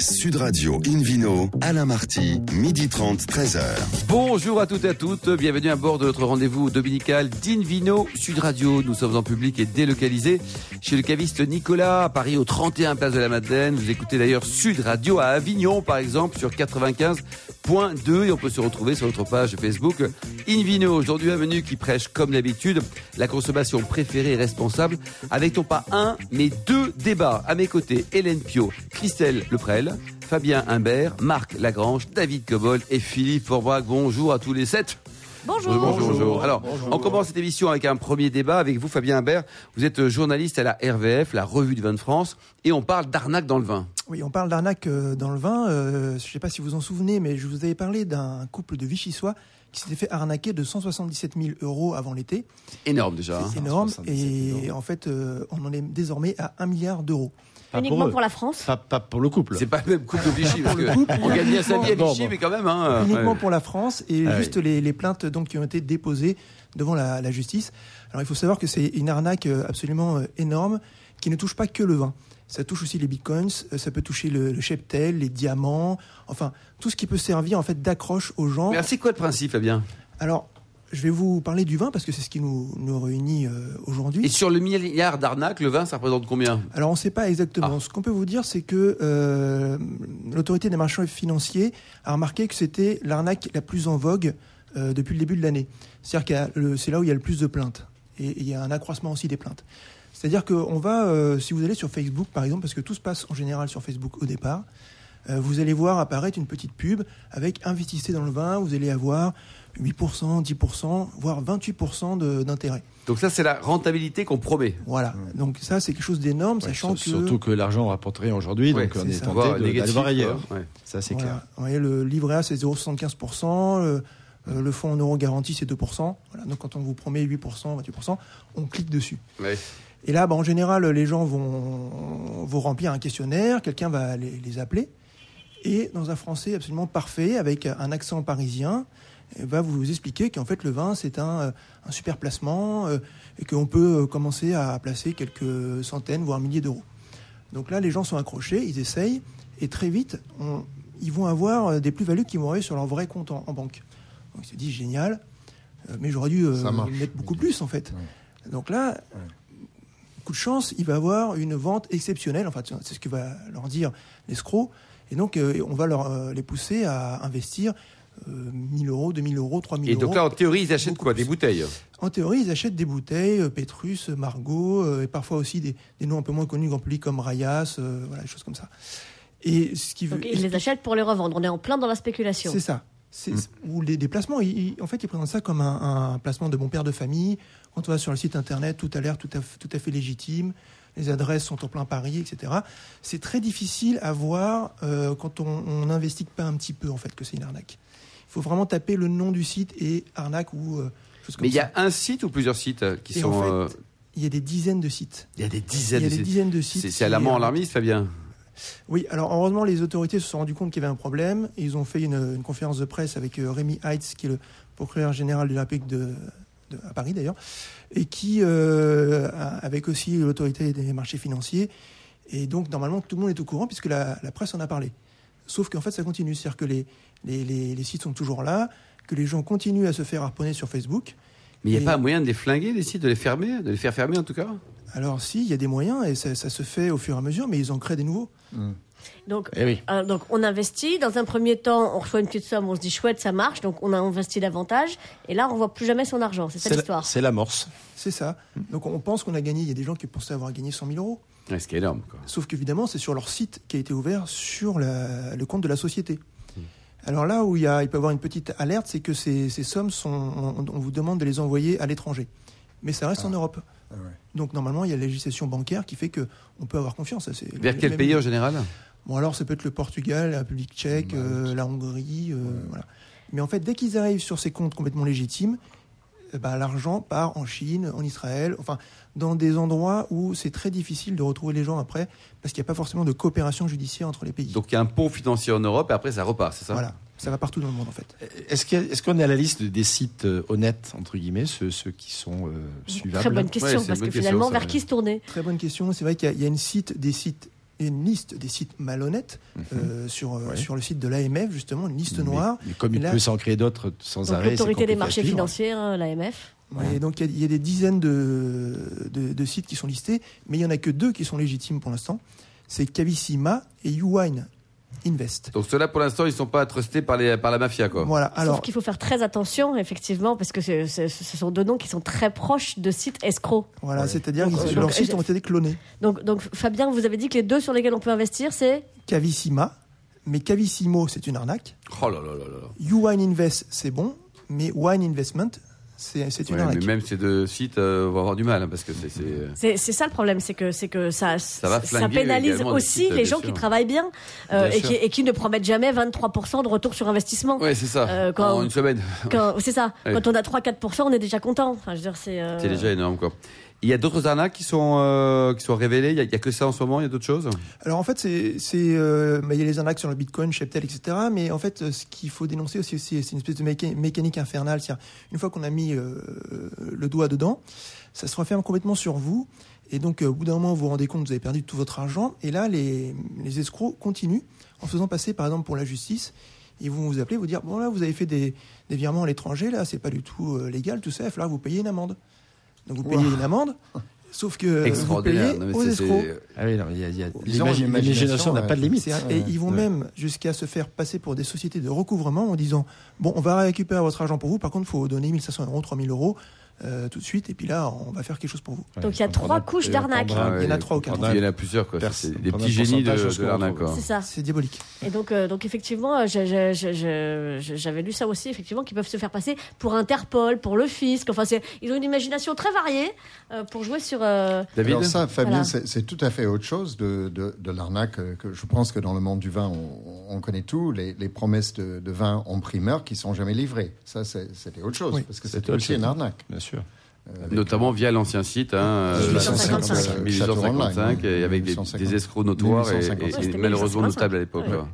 Sud Radio Invino, Alain Marty, midi 30, 13h. Bonjour à toutes et à toutes, bienvenue à bord de notre rendez-vous dominical d'Invino Sud Radio. Nous sommes en public et délocalisés chez le caviste Nicolas à Paris au 31 Place de la Madeleine. Vous écoutez d'ailleurs Sud Radio à Avignon par exemple sur 95.2 et on peut se retrouver sur notre page Facebook Invino. Aujourd'hui un menu qui prêche comme d'habitude la consommation préférée et responsable avec non pas un mais deux débats. À mes côtés, Hélène Pio, Christelle Leprel, Fabien Humbert, Marc Lagrange, David Cobol et Philippe Forbach. Bonjour à tous les sept. Bonjour. Bonjour, bonjour. Alors, on commence cette émission avec un premier débat avec vous, Fabien Humbert. Vous êtes journaliste à la RVF, la revue du vin de France, et on parle d'arnaque dans le vin. Oui, on parle d'arnaque euh, dans le vin. Euh, je ne sais pas si vous en souvenez, mais je vous avais parlé d'un couple de Vichysois qui s'était fait arnaquer de 177 000 euros avant l'été. Énorme déjà. hein. C'est énorme. 177 000 Et en fait, euh, on en est désormais à 1 milliard d'euros. Pas Uniquement eux. pour la France Pas, pas pour le couple. C'est pas le même couple de Vichy, parce que couple, on gagne bien sa vie à Vichy, bon. mais quand même. Hein, uniquement ouais. pour la France et Ah juste les, les plaintes donc qui ont été déposées devant la, la justice. Alors il faut savoir que c'est une arnaque euh, absolument euh, énorme qui ne touche pas que le vin. Ça touche aussi les bitcoins, euh, ça peut toucher le, le cheptel, les diamants, enfin tout ce qui peut servir en fait d'accroche aux gens. Mais alors, c'est quoi le principe, Fabien? Alors je vais vous parler du vin parce que c'est ce qui nous, nous réunit euh, aujourd'hui. Et sur le milliard d'arnaques, le vin, ça représente combien? Alors on ne sait pas exactement. Ah. Ce qu'on peut vous dire, c'est que euh, l'autorité des marchés financiers a remarqué que c'était l'arnaque la plus en vogue euh, depuis le début de l'année. C'est-à-dire que c'est là où il y a le plus de plaintes. Et et il y a un accroissement aussi des plaintes. C'est-à-dire qu'on va, si vous allez sur Facebook par exemple, parce que tout se passe en général sur Facebook au départ, vous allez voir apparaître une petite pub avec investissez dans le vin, vous allez avoir 8%, 10%, voire 28% de- d'intérêt. Donc ça, c'est la rentabilité qu'on promet. Voilà. Donc ça, c'est quelque chose d'énorme, Ouais, sachant que... Surtout que l'argent rapporte rien aujourd'hui, Ouais, donc on est ça. tenté d'aller voir ailleurs. Ouais. Ça, c'est Voilà. clair. Vous voyez, le livret A, c'est 0,75%. Le, euh, le fonds en euros garanti, c'est 2%. Voilà, donc quand on vous promet 8%, 28%, on clique dessus. Ouais. Et là, bah, en général, les gens vont, vont remplir un questionnaire, quelqu'un va les, les appeler. Et dans un français absolument parfait, avec un accent parisien, eh, va vous expliquer qu'en fait le vin c'est un, euh, un super placement euh, et qu'on peut euh, commencer à placer quelques centaines voire milliers d'euros. Donc là les gens sont accrochés, ils essayent et très vite on- ils vont avoir des plus-values qui vont arriver sur leur vrai compte en, en banque. Donc ils se disent génial, euh, mais j'aurais dû euh, mettre beaucoup plus en fait. Donc là, coup de chance, il va avoir une vente exceptionnelle. Enfin, c'est ce que va leur dire l'escroc. Et donc, euh, on va leur, euh, les pousser à investir euh, 1000 euros, 2000 euros, 3000 Et euros. donc là, en théorie, ils achètent quoi plus. Des bouteilles? En théorie, ils achètent des bouteilles, euh, Pétrus, Margot, euh, et parfois aussi des, des noms un peu moins connus grand public comme Rayas, euh, voilà, des choses comme ça. Et ce qui veut, Donc ils les achètent pour les revendre. On est en plein dans la spéculation. c'est ça. C'est, Ou les déplacements, ils- ils- en fait, ils présentent ça comme un, un placement de bon père de famille. Quand on va sur le site internet, tout a l'air tout à, tout à fait légitime. Les adresses sont en plein Paris, etc. C'est très difficile à voir euh, quand on n'investigue pas un petit peu, en fait, que c'est une arnaque. Il faut vraiment taper le nom du site et arnaque ou euh, chose comme Mais il y a un site ou plusieurs sites euh, qui Et sont. en fait, Il y a des dizaines de sites. Il y a des Il dizaines y a de des sites. dizaines de sites. C'est alarmant, alarmiste, Fabien? Oui, alors heureusement, les autorités se sont rendues compte qu'il y avait un problème. Ils ont fait une, une conférence de presse avec Rémi Heitz, qui est le procureur général de l'Olympique de, de- à Paris d'ailleurs, et qui, euh, avec aussi l'autorité des marchés financiers, et donc normalement tout le monde est au courant puisque la, la presse en a parlé. Sauf qu'en fait ça continue, c'est-à-dire que les, les, les- les sites sont toujours là, que les gens continuent à se faire harponner sur Facebook. Mais il n'y a Et- pas moyen de les flinguer, les sites, de les fermer, de les faire fermer en tout cas? Alors si, il y a des moyens et ça, ça se fait au fur et à mesure, mais ils en créent des nouveaux. Donc, Eh oui. euh, donc on investit. Dans un premier temps, on reçoit une petite somme. On se dit chouette, ça marche. Donc on a investi davantage. Et là, on voit plus jamais son argent. C'est ça l'histoire. c'est l'amorce. C'est ça. Donc on pense qu'on a gagné, il y a des gens qui pensaient avoir gagné 100 000 euros. Ouais, Ce qui est énorme. Quoi. Sauf qu'évidemment, c'est sur leur site qui a été ouvert sur la- le compte de la société. Alors là où il, y a, il peut y avoir une petite alerte, c'est que ces, ces sommes, sont, on, on vous demande de les envoyer à l'étranger. Mais ça reste en Europe. Donc normalement, il y a la législation bancaire qui fait que on peut avoir confiance. Vers quel pays en général? Bon, alors ça peut être le Portugal, la République tchèque, euh, la Hongrie, euh, voilà. Mais en fait, dès qu'ils arrivent sur ces comptes complètement légitimes, eh ben, l'argent part en Chine, en Israël, enfin, dans des endroits où c'est très difficile de retrouver les gens après, parce qu'il n'y a pas forcément de coopération judiciaire entre les pays. Donc il y a un pont financier en Europe et après ça repart, c'est ça? Voilà, ça va partout dans le monde en fait. Est-ce a- est-ce qu'on est à la liste des sites euh, honnêtes, entre guillemets, ceux, ceux qui sont euh, suivables Très bonne question, Ouais, parce bonne que question, finalement, vers qui se tourner? Très bonne question. C'est vrai qu'il y y, a une site, des sites une liste des sites malhonnêtes euh, sur, euh, Ouais. sur le site de l'AMF, justement, une liste Mais- noire. Mais, comme il là- peut s'en créer d'autres sans Donc arrêt. c'est l'autorité des marchés financiers, hein, l'AMF. Ouais, et donc il y a- il y, a des dizaines de, de, de sites qui sont listés, mais il n'y en a que deux qui sont légitimes pour l'instant. C'est Cavissima et Uwine Invest. Donc ceux-là, pour l'instant, ils sont pas trustés par, les, par la mafia, quoi. Voilà, Sauf alors qu'il faut faire très attention, effectivement, parce que c'est- c'est- ce sont deux noms qui sont très proches de sites escrocs. voilà, c'est-à-dire que euh, leurs sites ont été clonés. Donc, donc, Fabien, vous avez dit que les deux sur lesquels on peut investir, c'est Cavissima, mais Cavissimo, c'est une arnaque. Oh là là là là. Uwine Invest, c'est bon, mais Wine Investment, c'est une Ouais, arnaque. mais même ces deux sites euh, vont avoir du mal, hein, parce que c'est... c'est, euh, C'est c'est ça le problème, c'est que c'est que ça va flinguer pénalise aussi sites, les gens sûr. qui travaillent bien, euh, Bien et, qui, et qui ne promettent jamais 23% de retour sur investissement. Ouais, c'est ça. Euh, quand- En une semaine. Quand- C'est ça. Ouais. Quand on a 3-4%, on est déjà content. Enfin, je veux dire, c'est. euh, C'est déjà énorme, quoi. Il y a d'autres arnaques qui sont, euh, qui sont révélées? Il y, a, que ça en ce moment? Il y a d'autres choses? Alors en fait, c'est, c'est, euh, bah, il y a les arnaques sur le Bitcoin, Cheptel, etc. Mais en fait, ce qu'il faut dénoncer aussi, c'est une espèce de méca- mécanique infernale. C'est-à-dire, une fois qu'on a mis euh, le doigt dedans, ça se referme complètement sur vous. Et donc, au bout d'un moment, vous vous rendez compte que vous avez perdu tout votre argent. Et là, les, les escrocs continuent en faisant passer, par exemple, pour la justice. Ils vont vous appeler, vous dire bon là, vous avez fait des, des virements à l'étranger, là, c'est pas du tout légal, tout ça. Il va falloir vous payiez une amende. Donc vous payez une amende. Sauf que vous payez Non, aux c'est- escrocs. Ah oui, non, il y a, il y a- Ils ont l'imagi- une l'imagination imagination, n'a pas de limite. Et ils vont Ouais. même jusqu'à se faire passer pour des sociétés de recouvrement en disant bon, on va récupérer votre argent pour vous. Par contre, il faut donner 1500 euros, 3000 euros euh, tout de suite. Et puis là, on va faire quelque chose pour vous. Donc, il y a trois couches d'arnaque. Il y en a trois ou quatre. Il y en a plusieurs, quoi. C'est des petits génies de, de l'arnaque. C'est ça. C'est diabolique. Et donc, euh, donc effectivement, euh, j'avais lu ça aussi, effectivement, qu'ils peuvent se faire passer pour Interpol, pour le fisc. Enfin, c'est- ils ont une imagination très variée euh, pour jouer sur. euh, David Alors ça, Fabien, Voilà. c'est tout à fait autre chose de, de, de l'arnaque que je pense que dans le monde du vin, on, on connaît tout, les, les promesses de, de vin en primeur qui sont jamais livrées. Ça, c'est- c'était autre chose, Oui, parce que c'était aussi une arnaque. Bien sûr. Euh, avec- Notamment via l'ancien site, hein, euh, 1855. 1855, et avec des, 1855. des escrocs notoires et, 1855. malheureusement 1855. notables à l'époque. Ouais.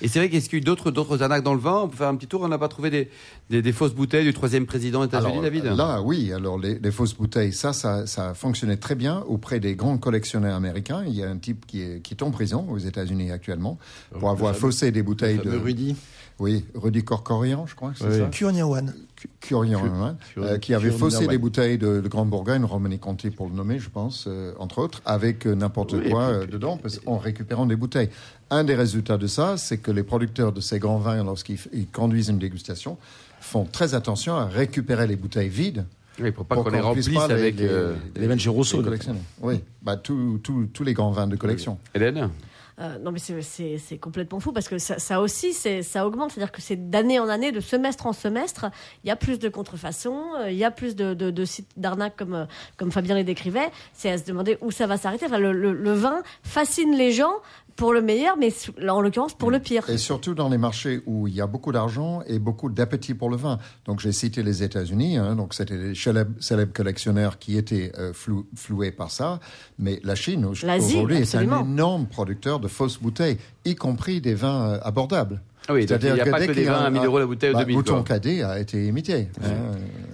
Et c'est vrai qu'est-ce qu'il y a eu d'autres, d'autres arnaques dans le vin On peut faire un petit tour, on n'a pas trouvé des, des, des fausses bouteilles du troisième président des États-Unis, David Là, oui. Alors, les, les fausses bouteilles, ça, ça, ça fonctionnait très bien auprès des grands collectionneurs américains. Il y a un type qui est, qui est en prison aux États-Unis actuellement pour avoir faussé des bouteilles Le de. Rudy. Oui, Rudy Corcorian, je crois que c'est Oui. ça. Kurniawan. Curian, Cur- hein, euh, qui avait faussé des bouteilles de, de Grande Bourgogne, Romanée Conti pour le nommer, je pense, euh, entre autres, avec euh, n'importe Oui, quoi puis- euh, dedans, parce, en récupérant des bouteilles. Un des résultats de ça, c'est que les producteurs de ces grands vins, lorsqu'ils conduisent une dégustation, font très attention à récupérer les bouteilles vides. Oui, pour pas qu'on les qu'on puisse remplisse pas les- avec. les- euh, Les vins chez Rousseau, les notamment. collectionneurs. Oui, bah, tous les grands vins de collection. Hélène? Euh, non, mais c'est- complètement fou parce que ça, ça aussi, ça augmente. C'est-à-dire que c'est d'année en année, de semestre en semestre, il y a plus de contrefaçons, euh, il y a plus de, de- de sites d'arnaque comme, euh, comme Fabien les décrivait. C'est à se demander où ça va s'arrêter. Enfin, le, le- le vin fascine les gens pour le meilleur, mais en l'occurrence pour le pire. Et surtout dans les marchés où il y a beaucoup d'argent et beaucoup d'appétit pour le vin. Donc j'ai cité les États-Unis, hein, donc c'était les célèbres, célèbres collectionneurs qui étaient euh, flou- floués par ça. Mais la Chine aujourd'hui est un énorme producteur de fausses bouteilles, y compris des vins euh, abordables. Ah oui, donc il n'y a C'est-à-dire pas que des qu'il vins à un- 1000 euros la bouteille ou bah, 2000. Mouton. Cadet a été imité, hein,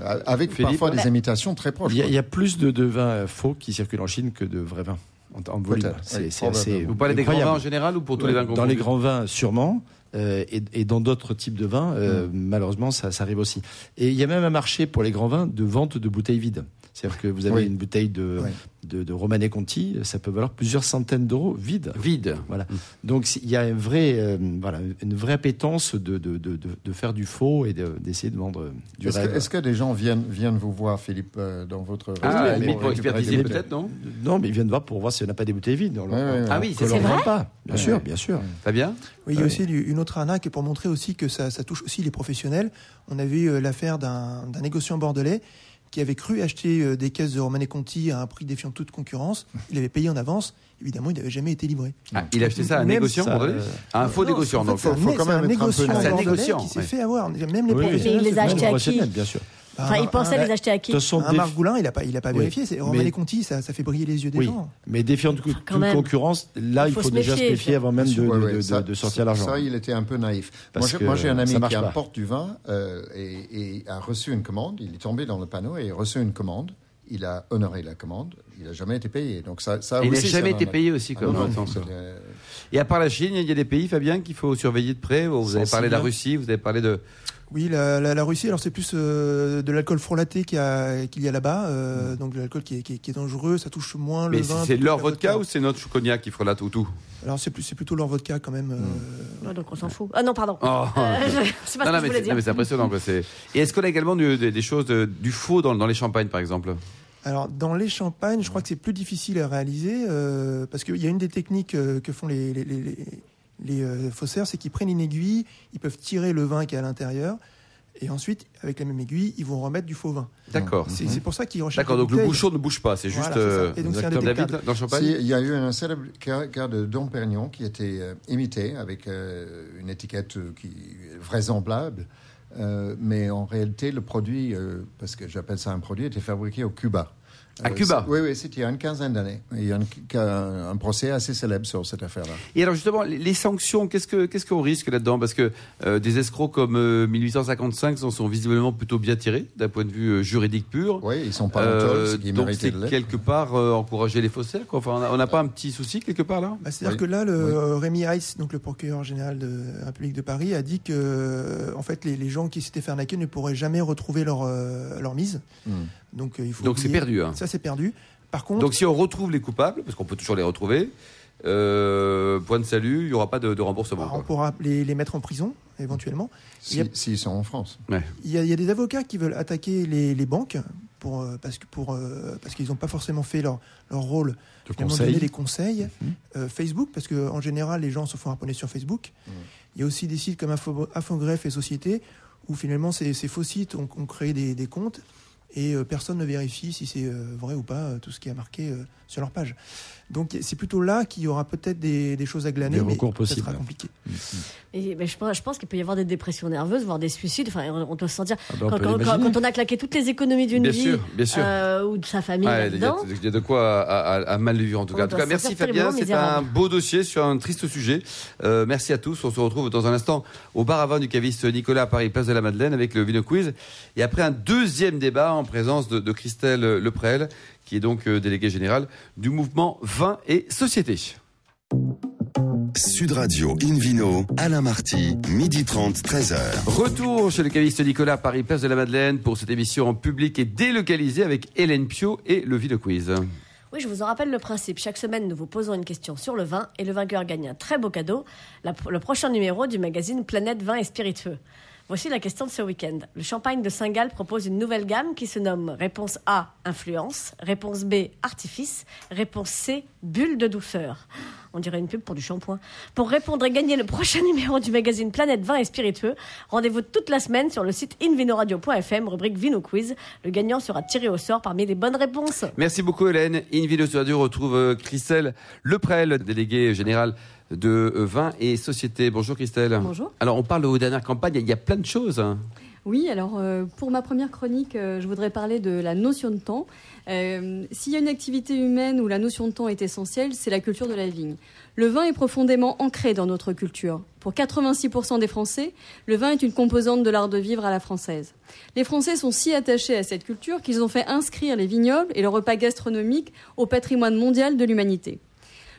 euh, avec Philippe parfois des imitations très proches. Il y, a, y plus de, de vins euh, faux qui circulent en Chine que de vrais vins en, en volume. Peut-être, C'est oui, c'est assez probablement. Vous parlez des grands vins en général ou pour tous les vins Dans les grands vins, sûrement. euh, et, et dans d'autres types de vins, euh, Mm. malheureusement, ça, ça arrive aussi. Et il y a même un marché pour les grands vins de vente de bouteilles vides. C'est-à-dire que vous avez Oui. une bouteille de, Oui. de, de Romanée Conti, ça peut valoir plusieurs centaines d'euros vide. Vide. Voilà. Donc c'est- il y a un vrai, euh, voilà, une vraie appétence de, de, de, de- de faire du faux et de- d'essayer de, vendre euh, du Est-ce rêve. que, est-ce que des gens viennent, viennent vous voir, Philippe, euh, dans votre Ah, limite pour des expertiser peut-être, non Non, mais ils viennent voir pour voir si on n'a pas des bouteilles vides. On leur- ouais. Ah oui, c'est vrai pas. Bien sûr, bien sûr. Fabien Oui, il y a aussi une autre arnaque pour montrer aussi que ça, ça touche aussi les professionnels. On avait eu euh, l'affaire d'un d'un négociant bordelais qui avait cru acheter euh, des caisses de Romanée Conti à un prix défiant toute concurrence. Il avait payé en avance. Évidemment, il n'avait jamais été livré. Ah, Il a acheté ça à un négociant, ça, euh, Un faux Non, négociant, en fait, donc. c'est un, faut quand un même être un peu négociant naïf. C'est un bordelais négociant, qui s'est ouais. fait avoir. Même les Oui, professionnels. Mais il les se a font achetés avoir. à qui professionnels, bien sûr. Bah, Enfin, il pensait les acheter à qui De toute façon, Un des- Margoulin, il n'a pas, il a pas Oui. vérifié. C'est Mais- Romanée Conti, ça, ça fait briller les yeux des Oui. gens. Mais défiant de toute concurrence, là, Il il faut faut, se déjà méfier, se méfier avant même de, Ouais, de- ouais, de- ça- de sortir ça- l'argent. Ça, il était un peu naïf. Parce Moi, j'ai- que moi, j'ai un ami qui importe du vin euh, et, et a reçu une commande. Il est tombé dans le panneau et a reçu une commande il a honoré la commande, il n'a jamais été payé. Donc ça, ça Et il n'a jamais été payé aussi, Ah comme non, Et à part la Chine, il y a des pays, Fabien, qu'il faut surveiller de près. Vous avez parlé de la Russie, vous avez parlé de. Oui, la, la- la Russie, alors c'est plus euh, de l'alcool frelaté qu'il y a, qu'il y a là-bas, euh, donc de l'alcool qui est, qui est- qui est dangereux, ça touche moins Mais le vin. c'est leur vodka ou c'est notre cognac qui frelate ou tout Alors c'est plus, c'est plutôt leur vodka quand même. euh, Ouais, donc on s'en fout. Ah non, pardon. Oh. Euh, je- c'est pas non, ce non, que je voulais dire. non, mais c'est impressionnant. Quoi. c'est- Et est-ce qu'on a également du- des, des choses, de- du faux dans, dans les champagnes, par exemple? Alors, dans les champagnes, je crois que c'est plus difficile à réaliser euh, parce qu'il y a une des techniques euh, que font les, les, les, les- les, euh, faussaires, c'est qu'ils prennent une aiguille, ils peuvent tirer le vin qui est à l'intérieur et ensuite, avec la même aiguille, ils vont remettre du faux vin. D'accord. C'est c'est pour ça qu'ils recherchent. D'accord, donc le bouchon ne bouge pas, c'est juste. Voilà, c'est ça. Et donc, c'est David, indétectable. dans le champagne Si, il y a eu un célèbre cas, cas de Dom Pérignon qui était euh, imité avec euh, une étiquette qui est vraisemblable, euh, mais en réalité, le produit, euh, parce que j'appelle ça un produit, était fabriqué au Cuba. À Cuba Oui, oui, c'était il y a une quinzaine d'années. Il y a un, procès assez célèbre sur cette affaire-là. Et alors justement, les, les sanctions, qu'est-ce que qu'est-ce qu'on risque là-dedans? Parce que euh, des escrocs comme euh, 1855 s'en sont visiblement plutôt bien tirés d'un point de vue euh, juridique pur. Oui, ils sont pas en Euh, ce qui donc c'est quelque part euh, encourager les faussaires. Quoi. Enfin, on n'a pas un petit souci quelque part là? Bah, C'est-à-dire Oui. que là, le, Oui. Rémi Heiss, donc le procureur général de la République de Paris, a dit que en fait, les, les gens qui s'étaient fait arnaquer ne pourraient jamais retrouver leur, euh, leur mise. Hmm. Donc, euh, il faut Donc c'est perdu. Hein. Ça, c'est perdu. Par contre, Donc si on retrouve les coupables, parce qu'on peut toujours les retrouver, euh, point de salut, il n'y aura pas de, de remboursement. bah, on pourra les, les mettre en prison, éventuellement. Si-. S'ils sont en France. Il y, a, il y a des avocats qui veulent attaquer les, les banques pour, euh, parce que pour, euh, parce qu'ils n'ont pas forcément fait leur, leur rôle De donner des conseils. Mhm. Euh, Facebook, parce qu'en général, les gens se font harponner sur Facebook. Il y a aussi des sites comme Info, Infogreffe et Société, où finalement ces, ces faux sites ont, ont créé des, des comptes et euh, personne ne vérifie si c'est euh, vrai ou pas euh, tout ce qui est marqué euh, sur leur page. Donc c'est plutôt là qu'il y aura peut-être des, des choses à glaner, Des mais recours ça possibles. sera compliqué. Et, ben, je pense, je pense qu'il peut y avoir des dépressions nerveuses, voire des suicides. Enfin, on doit se sentir. Ah bah, on quand, peut quand- quand- l'imaginer. quand on a claqué toutes les économies d'une Bien vie sûr, bien sûr. euh, ou de sa famille Ouais, il y, a- là-dedans. il y a de quoi à, à- à mal le vivre en tout On cas. En tout cas, merci Fabien, c'est un beau dossier sur un triste sujet. Euh, merci à tous. On se retrouve dans un instant au bar à vin du caviste Nicolas à Paris, place de la Madeleine, avec le Vino Quiz. Et après un deuxième débat en présence de, de Christelle Leprel, qui est donc euh, déléguée générale du mouvement Vin et Société. Sud Radio Invino, Alain Marty, midi 30, 13h. Retour chez le caviste Nicolas Paris, place de la Madeleine, pour cette émission en public et délocalisée avec Hélène Pio et le Vino Quiz. Oui, je vous en rappelle le principe. Chaque semaine, nous vous posons une question sur le vin et le vainqueur gagne un très beau cadeau, la- le prochain numéro du magazine Planète Vin et Spiritueux. Voici la question de ce week-end. Le champagne de Saint-Gall propose une nouvelle gamme qui se nomme Réponse A, influence, Réponse B, artifice, Réponse C, bulle de douceur. On dirait une pub pour du shampoing. Pour répondre et gagner le prochain numéro du magazine Planète Vin et Spiritueux, rendez-vous toute la semaine sur le site invinoradio.fm, rubrique Vino Quiz. Le gagnant sera tiré au sort parmi les bonnes réponses. Merci beaucoup Hélène. Invino sur Radio retrouve euh, Christelle Leprel, déléguée générale de euh, Vin et Société. Bonjour Christelle. Bonjour. Alors on parle de vos dernières campagnes, il y a plein de choses. Oui, alors euh, pour ma première chronique, euh, je voudrais parler de la notion de temps. Euh, S'il y a une activité humaine où la notion de temps est essentielle, c'est la culture de la vigne. Le vin est profondément ancré dans notre culture. Pour 86% des Français, le vin est une composante de l'art de vivre à la française. Les Français sont si attachés à cette culture qu'ils ont fait inscrire les vignobles et le repas gastronomique au patrimoine mondial de l'humanité.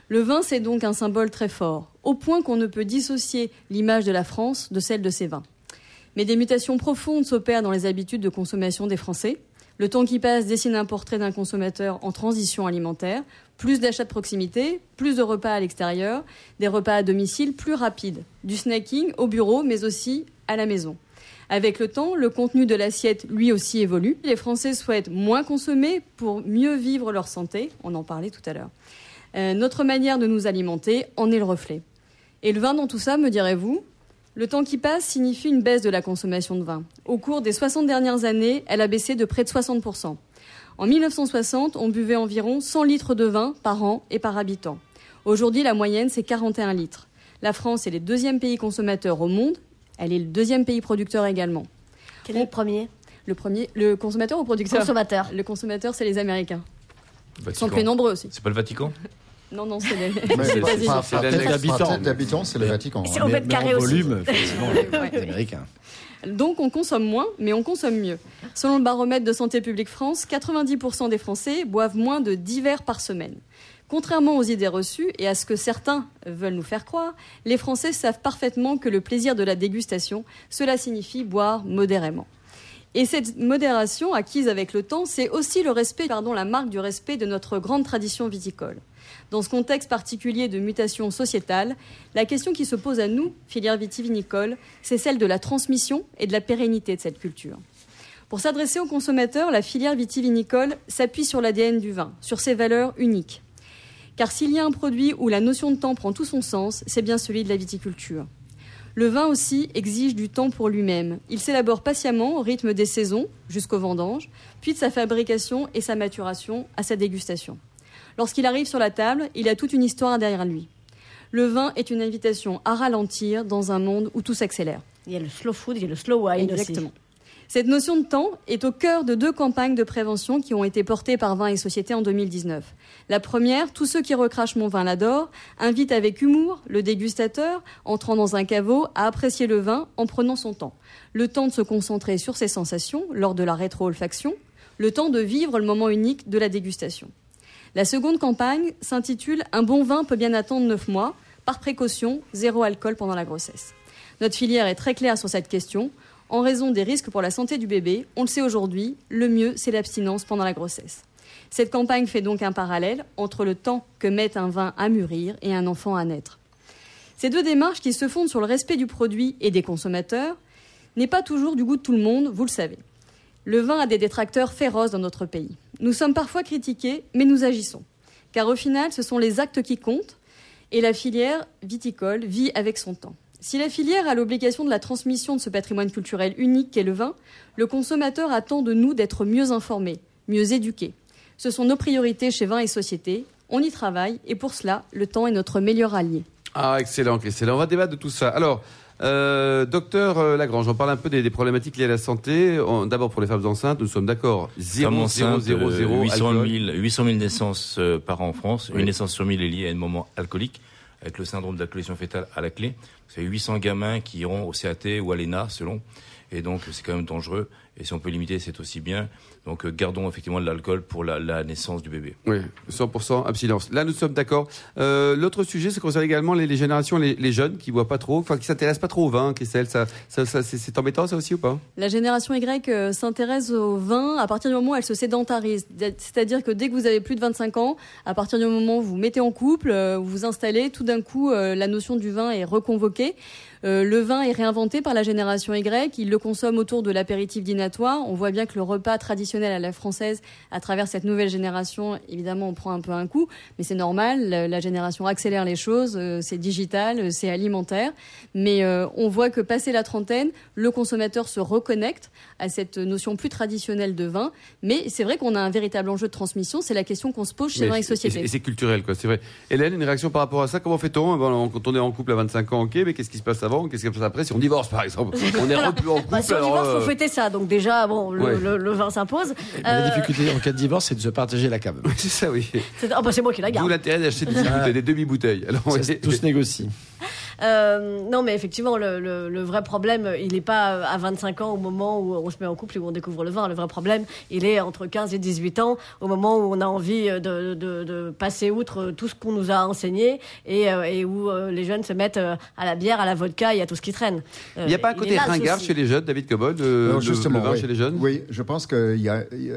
Le vin, c'est donc un symbole très fort, au point qu'on ne peut dissocier l'image de la France de celle de ses vins. Mais des mutations profondes s'opèrent dans les habitudes de consommation des Français. Le temps qui passe dessine un portrait d'un consommateur en transition alimentaire, plus d'achats de proximité, plus de repas à l'extérieur, des repas à domicile plus rapides, du snacking au bureau mais aussi à la maison. Avec le temps, le contenu de l'assiette lui aussi évolue. Les Français souhaitent moins consommer pour mieux vivre leur santé, on en parlait tout à l'heure. Euh, notre manière de nous alimenter en est le reflet. Et le vin dans tout ça, me direz-vous Le temps qui passe signifie une baisse de la consommation de vin. Au cours des 60 dernières années, elle a baissé de près de 60%. En 1960, on buvait environ 100 litres de vin par an et par habitant. Aujourd'hui, la moyenne, c'est 41 litres. La France est le deuxième pays consommateur au monde. Elle est le deuxième pays producteur également. Quel est le premier? Le premier, le consommateur ou producteur? Consommateur. Le consommateur, c'est les Américains. Ils sont plus nombreux aussi. C'est pas le Vatican? Non, non, c'est les, C'est d'habitants. c'est le Vatican. C'est au mètre carré aussi. volume, effectivement, les, les Américains. Donc on consomme moins, mais on consomme mieux. Selon le baromètre de Santé publique France, 90% des Français boivent moins de 10 verres par semaine. Contrairement aux idées reçues et à ce que certains veulent nous faire croire, les Français savent parfaitement que le plaisir de la dégustation, cela signifie boire modérément. Et cette modération acquise avec le temps, c'est aussi le respect, pardon, la marque du respect de notre grande tradition viticole. Dans ce contexte particulier de mutation sociétale, la question qui se pose à nous, filière vitivinicole, c'est celle de la transmission et de la pérennité de cette culture. Pour s'adresser aux consommateurs, la filière vitivinicole s'appuie sur l'ADN du vin, sur ses valeurs uniques. Car s'il y a un produit où la notion de temps prend tout son sens, c'est bien celui de la viticulture. Le vin aussi exige du temps pour lui-même. Il s'élabore patiemment au rythme des saisons, jusqu'au vendange, puis de sa fabrication et sa maturation à sa dégustation. Lorsqu'il arrive sur la table, il a toute une histoire derrière lui. Le vin est une invitation à ralentir dans un monde où tout s'accélère. Il y a le slow food, il y a le slow wine Exactement. Cette notion de temps est au cœur de deux campagnes de prévention qui ont été portées par Vin et Société en 2019. La première, Tous ceux qui recrachent mon vin l'adorent, invite avec humour le dégustateur, entrant dans un caveau, à apprécier le vin en prenant son temps. Le temps de se concentrer sur ses sensations lors de la rétro-olfaction, le temps de vivre le moment unique de la dégustation. La seconde campagne s'intitule Un bon vin peut bien attendre 9 mois, par précaution, zéro alcool pendant la grossesse. Notre filière est très claire sur cette question en raison des risques pour la santé du bébé. On le sait aujourd'hui, le mieux, c'est l'abstinence pendant la grossesse. Cette campagne fait donc un parallèle entre le temps que met un vin à mûrir et un enfant à naître. Ces deux démarches qui se fondent sur le respect du produit et des consommateurs n'est pas toujours du goût de tout le monde, vous le savez. Le vin a des détracteurs féroces dans notre pays. Nous sommes parfois critiqués, mais nous agissons. Car au final, ce sont les actes qui comptent et la filière viticole vit avec son temps. Si la filière a l'obligation de la transmission de ce patrimoine culturel unique qu'est le vin, le consommateur attend de nous d'être mieux informés, mieux éduqués. Ce sont nos priorités chez Vin et Société. On y travaille et pour cela, le temps est notre meilleur allié. Ah, excellent, excellent. On va débattre de tout ça. Alors, euh, docteur euh, Lagrange, on parle un peu des, des problématiques liées à la santé. D'abord pour les femmes enceintes, nous sommes d'accord. 0, Femme 0, enceinte, 0, 0, euh, 800 alcool. 000, 800 000 naissances euh, par an en France. Oui. Une naissance sur 1000 est liée à un moment alcoolique, avec le syndrome d'alcoolisation fétale à la clé. C'est 800 gamins qui iront au CAT ou à l'ENA, selon. Et donc, c'est quand même dangereux. Et si on peut limiter, c'est aussi bien. Donc, euh, gardons effectivement de l'alcool pour la, la naissance du bébé. Oui, 100% abstinence. Là, nous sommes d'accord. Euh, L'autre sujet, ça concerne également les, les générations, les, les jeunes qui boivent pas trop, enfin qui s'intéressent pas trop au vin, Christelle. Ça, ça, ça, c'est c'est embêtant, ça aussi ou pas? La génération Y euh, s'intéresse au vin à partir du moment où elle se sédentarise. C'est-à-dire que dès que vous avez plus de 25 ans, à partir du moment où vous mettez en couple, euh, vous vous installez, tout d'un coup, euh, la notion du vin est reconvoquée. Euh, le vin est réinventé par la génération Y. Ils le consomment autour de l'apéritif On voit bien que le repas traditionnel à la française, à travers cette nouvelle génération, évidemment, on prend un peu un coup, mais c'est normal. La, génération accélère les choses. euh, c'est digital, euh, c'est alimentaire. Mais euh, on voit que passé la trentaine, le consommateur se reconnecte à cette notion plus traditionnelle de vin. Mais c'est vrai qu'on a un véritable enjeu de transmission. C'est la question qu'on se pose chez Vin et c'est- Société. Et c'est culturel, quoi, c'est vrai. Hélène, une réaction par rapport à ça? Comment fait-on? Bon, Quand on est en couple à 25 ans, ok, mais qu'est-ce qui se passe avant? Qu'est-ce qui se passe après? Si on divorce, par exemple On est plus en couple, Bah, si on alors. divorce, faut fêter ça. Donc déjà, bon, le, Ouais. le- le vin s'impose. La Euh, difficulté en cas de divorce, c'est de se partager la cave. C'est ça, oui. c'est ah, bah, c'est moi qui la D'où garde. l'intérêt d'acheter des, demi-bouteilles, des demi-bouteilles. Alors, Ça, ouais. tout se négocie. Euh, non, mais effectivement, le, le- le vrai problème, il n'est pas à 25 ans au moment où on se met en couple et où on découvre le vin. Le vrai problème, il est entre 15 et 18 ans, au moment où on a envie de, de- de passer outre tout ce qu'on nous a enseigné et, euh, et où euh, les jeunes se mettent euh, à la bière, à la vodka et à tout ce qui traîne. Euh, Il n'y a pas un côté ringard chez les jeunes, David Cobol, le, justement, le vin oui. chez les jeunes? Oui, je pense qu'il y a, il y a-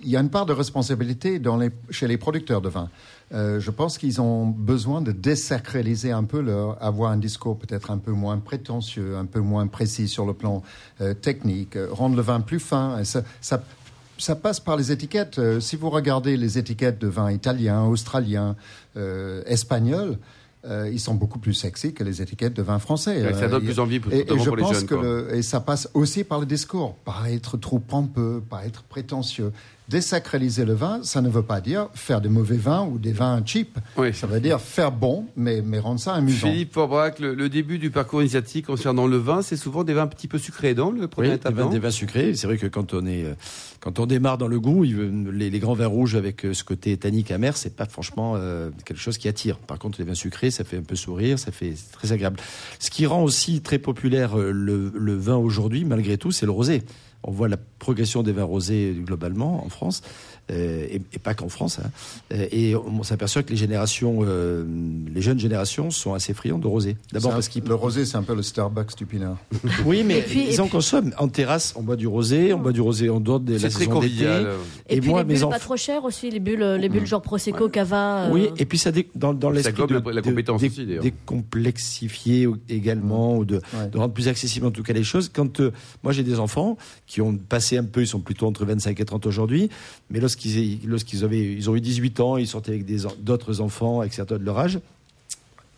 il y a une part de responsabilité dans les, chez les producteurs de vin. Euh, je pense qu'ils ont besoin de désacraliser un peu leur, avoir un discours peut-être un peu moins prétentieux, un peu moins précis sur le plan euh, technique, euh, rendre le vin plus fin. Et ça, ça, ça passe par les étiquettes. Si vous regardez les étiquettes de vin italien, australien, euh, espagnol, euh, ils sont beaucoup plus sexy que les étiquettes de vin français. Ouais, ça donne plus envie, et, et je pour les pense jeunes, que le- et ça passe aussi par le discours, pas être trop pompeux, pas être prétentieux. Désacraliser le vin, ça ne veut pas dire faire des mauvais vins ou des vins cheap. Oui. Ça veut dire faire bon, mais, mais rendre ça amusant. Philippe Forbrac, le, le début du parcours initiatique concernant le vin, c'est souvent des vins un petit peu sucrés, non Le premier Oui, étape, des vins, des vins sucrés. C'est vrai que quand on est, euh, quand on démarre dans le goût, les, les grands vins rouges avec euh, ce côté tannique amer, c'est pas franchement euh, quelque chose qui attire. Par contre, les vins sucrés, ça fait un peu sourire, ça fait c'est très agréable. Ce qui rend aussi très populaire le, le vin aujourd'hui, malgré tout, c'est le rosé. On voit la progression des vins rosés globalement en France, et, et pas qu'en France. hein. Euh, Et on s'aperçoit que les générations, euh, les jeunes générations sont assez friandes de rosé. D'abord parce qu'ils Le rosé, c'est un peu le Starbucks du Pinard. oui, mais puis- ils en puis- consomment. En terrasse, on boit du rosé, on boit du rosé en dehors de la C'est très saison d'été. convivial. Et, Et puis moi, les bulles pas trop chères aussi, les bulles, les bulles genre Prosecco, Cava. euh, Oui, et puis ça dans, dans l'esprit de, la- la de- compétence aussi, d'ailleurs. décomplexifier également ou de, Ouais. de rendre plus accessible en tout cas les choses. Quand euh, moi j'ai des enfants qui ont passé un peu, ils sont plutôt entre 25 et 30 aujourd'hui, mais lorsqu'ils lorsqu'ils avaient ils ont eu 18 ans, ils sortaient avec d'autres enfants avec certains de leur âge.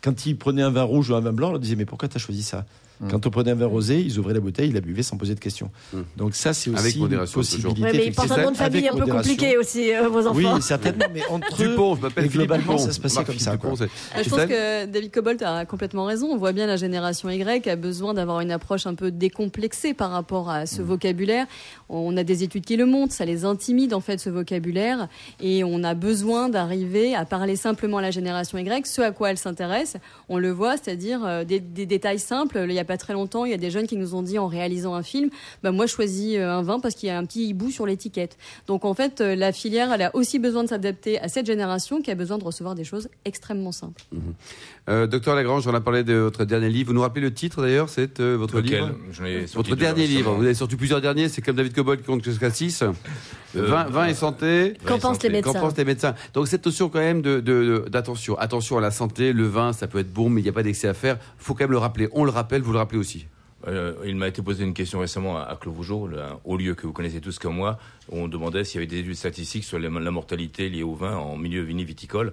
Quand ils prenaient un vin rouge ou un vin blanc, on leur disait mais pourquoi tu as choisi ça? Quand on prenait un vin rosé, ils ouvraient la bouteille, ils la buvaient sans poser de questions. Mm. Donc ça c'est aussi une modération, possibilité. Ouais, mais ils portent un nom de famille un peu compliqué aussi, euh, vos enfants. Oui, certainement, mais entre eux, Dupont, je m'appelle globalement, Dupont. ça se passait comme ça, Dupont, quoi. c'est- Euh, Je pense que David Cobolt a complètement raison. On voit bien la génération Y a besoin d'avoir une approche un peu décomplexée par rapport à Mm. ce vocabulaire. On a des études qui le montrent, ça les intimide en fait ce vocabulaire et on a besoin d'arriver à parler simplement à la génération Y, ce à quoi elle s'intéresse. On le voit, c'est-à-dire euh, des, des détails simples. Il n'y a pas très longtemps, il y a des jeunes qui nous ont dit en réalisant un film, bah, moi je choisis euh, un vin parce qu'il y a un petit hibou sur l'étiquette. Donc en fait, euh, la filière, elle a aussi besoin de s'adapter à cette génération qui a besoin de recevoir des choses extrêmement simples. Euh, Docteur Lagrange, on a parlé de votre dernier livre. Vous nous rappelez le titre d'ailleurs C'est euh, votre Lequel? livre? Votre dernier livre. Vous avez sorti plusieurs derniers. C'est comme David Cobol qui compte jusqu'à 6. Euh, 20, 20 et santé. Qu'en pensent les médecins Qu'en pensent les médecins Donc cette notion quand même de, de- de- d'attention, attention à la santé, le vin ça peut être bon mais il n'y a pas d'excès à faire, faut quand même le rappeler. On le rappelle, vous le rappelez aussi. Euh, il m'a été posé une question récemment à, à un haut lieu que vous connaissez tous comme moi, où on demandait s'il y avait des études statistiques sur la, la mortalité liée au vin en milieu viniviticole.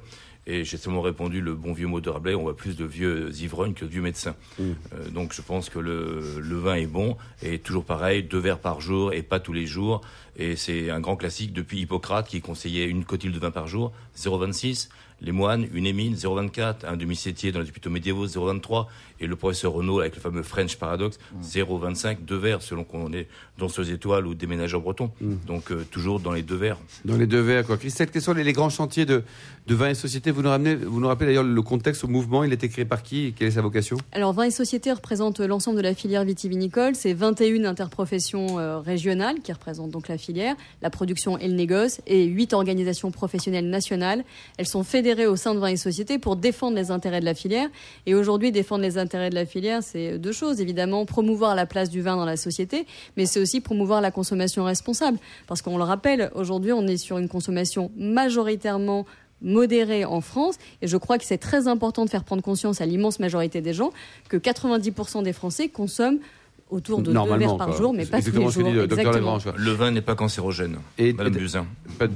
Et j'ai seulement répondu le bon vieux mot de Rabelais, on voit plus de vieux ivrognes que de vieux médecins. Euh, donc je pense que le, le vin est bon, et toujours pareil, deux verres par jour et pas tous les jours. Et c'est un grand classique depuis Hippocrate qui conseillait une cotyle de vin par jour, 0,26. Les moines, une émine, 0,24. Un demi-septier dans les hôpitaux médiévaux, 0,23. Et le professeur Renaud avec le fameux French Paradox, 0,25. Deux verres selon qu'on est danseuse étoile ou déménageur breton. Donc euh, toujours dans les deux verres. Dans les deux verres, quoi. Christelle, quels sont les, les grands chantiers de, de vin et société vous nous, ramenez, vous nous rappelez d'ailleurs le contexte au mouvement, il a été créé par qui et quelle est sa vocation? Alors, Vin et Société représente l'ensemble de la filière vitivinicole. C'est 21 interprofessions euh, régionales qui représentent donc la filière, la production et le négoce, et 8 organisations professionnelles nationales. Elles sont fédérées au sein de Vin et Société pour défendre les intérêts de la filière. Et aujourd'hui, défendre les intérêts de la filière, c'est deux choses. Évidemment, promouvoir la place du vin dans la société, mais c'est aussi promouvoir la consommation responsable. Parce qu'on le rappelle, aujourd'hui, on est sur une consommation majoritairement modérée en France. Et je crois que c'est très important de faire prendre conscience à l'immense majorité des gens que 90% des Français consomment autour de deux verres par jour, mais pas tous exactement les ce que jours. dit le vin n'est pas cancérogène. Et- Madame et- Buzyn. Pas de-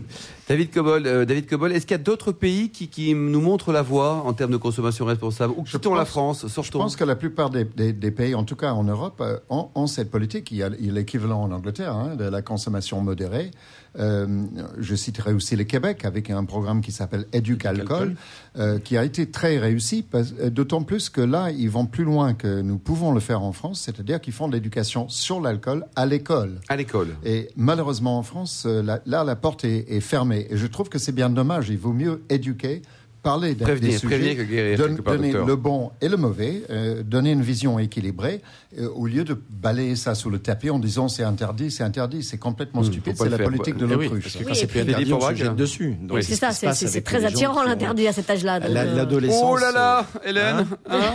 David Cobol, euh, David Cobol, est-ce qu'il y a d'autres pays qui, qui nous montrent la voie en termes de consommation responsable Ou Je quittons la France, Je sortons pense que la plupart des, des- des pays, en tout cas en Europe, euh, ont, ont cette politique. Il y a, l'équivalent en Angleterre hein, de la consommation modérée. Euh, je citerai aussi le Québec avec un programme qui s'appelle Éduc Alcool, euh, qui a été très réussi, d'autant plus que là, ils vont plus loin que nous pouvons le faire en France, c'est-à-dire qu'ils font de l'éducation sur l'alcool à l'école. à l'école. Et malheureusement en France, là, la porte est, est fermée. Et je trouve que c'est bien dommage. Il vaut mieux éduquer, parler des, Prévenir, des sujets, que guérir, don- quelque part, donner docteur. le bon et le mauvais, euh, donner une vision équilibrée, euh, au lieu de balayer ça sous le tapis en disant c'est interdit, c'est interdit. C'est complètement stupide. Hmm, pas C'est la faire, politique quoi. de oui, l'autruche. parce que Oui, quand et c'est plus interdit, on se jette hein. dessus. Oui, C'est ce ça, c'est très attirant l'interdit à cet âge-là. L'adolescence. Oh là là, euh, Hélène, hein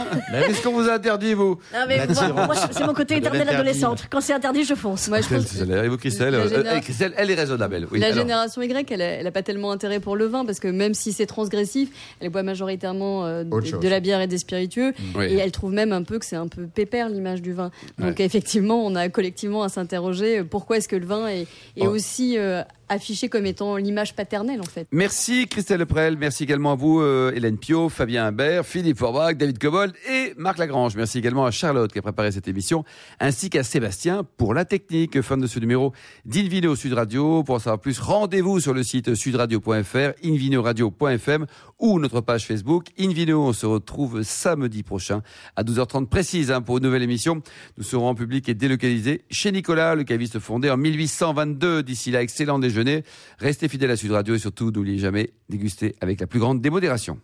qu'est-ce qu'on vous a interdit, vous c'est mon côté éternel adolescente. Quand c'est interdit, je fonce. Moi, je pense Christelle, et vous, Christelle, elle est raisonnable. Oui, la alors. génération Y, elle, a- elle a pas tellement intérêt pour le vin parce que même si c'est transgressif, elle boit majoritairement euh, de, la bière et des spiritueux. Oui. Et elle trouve même un peu que c'est un peu pépère l'image du vin. Donc effectivement, on a collectivement à s'interroger euh, pourquoi est-ce que le vin est, est Oh. aussi euh, affiché comme étant l'image paternelle en fait. Merci Christelle Leprel, merci également à vous euh, Hélène Pio, Fabien Imbert, Philippe Forbach, David Cobold et Marc Lagrange. Merci également à Charlotte qui a préparé cette émission, ainsi qu'à Sébastien pour la technique. Fin de ce numéro d'Invino Sud Radio. Pour en savoir plus, rendez-vous sur le site sudradio.fr, invinoradio.fm ou notre page Facebook Invino. On se retrouve samedi prochain à 12h30 précise hein, pour une nouvelle émission. Nous serons en public et délocalisés chez Nicolas, le caviste fondé en 1822. D'ici là, excellent Restez fidèles à Sud Radio et surtout, n'oubliez jamais, déguster avec la plus grande démodération.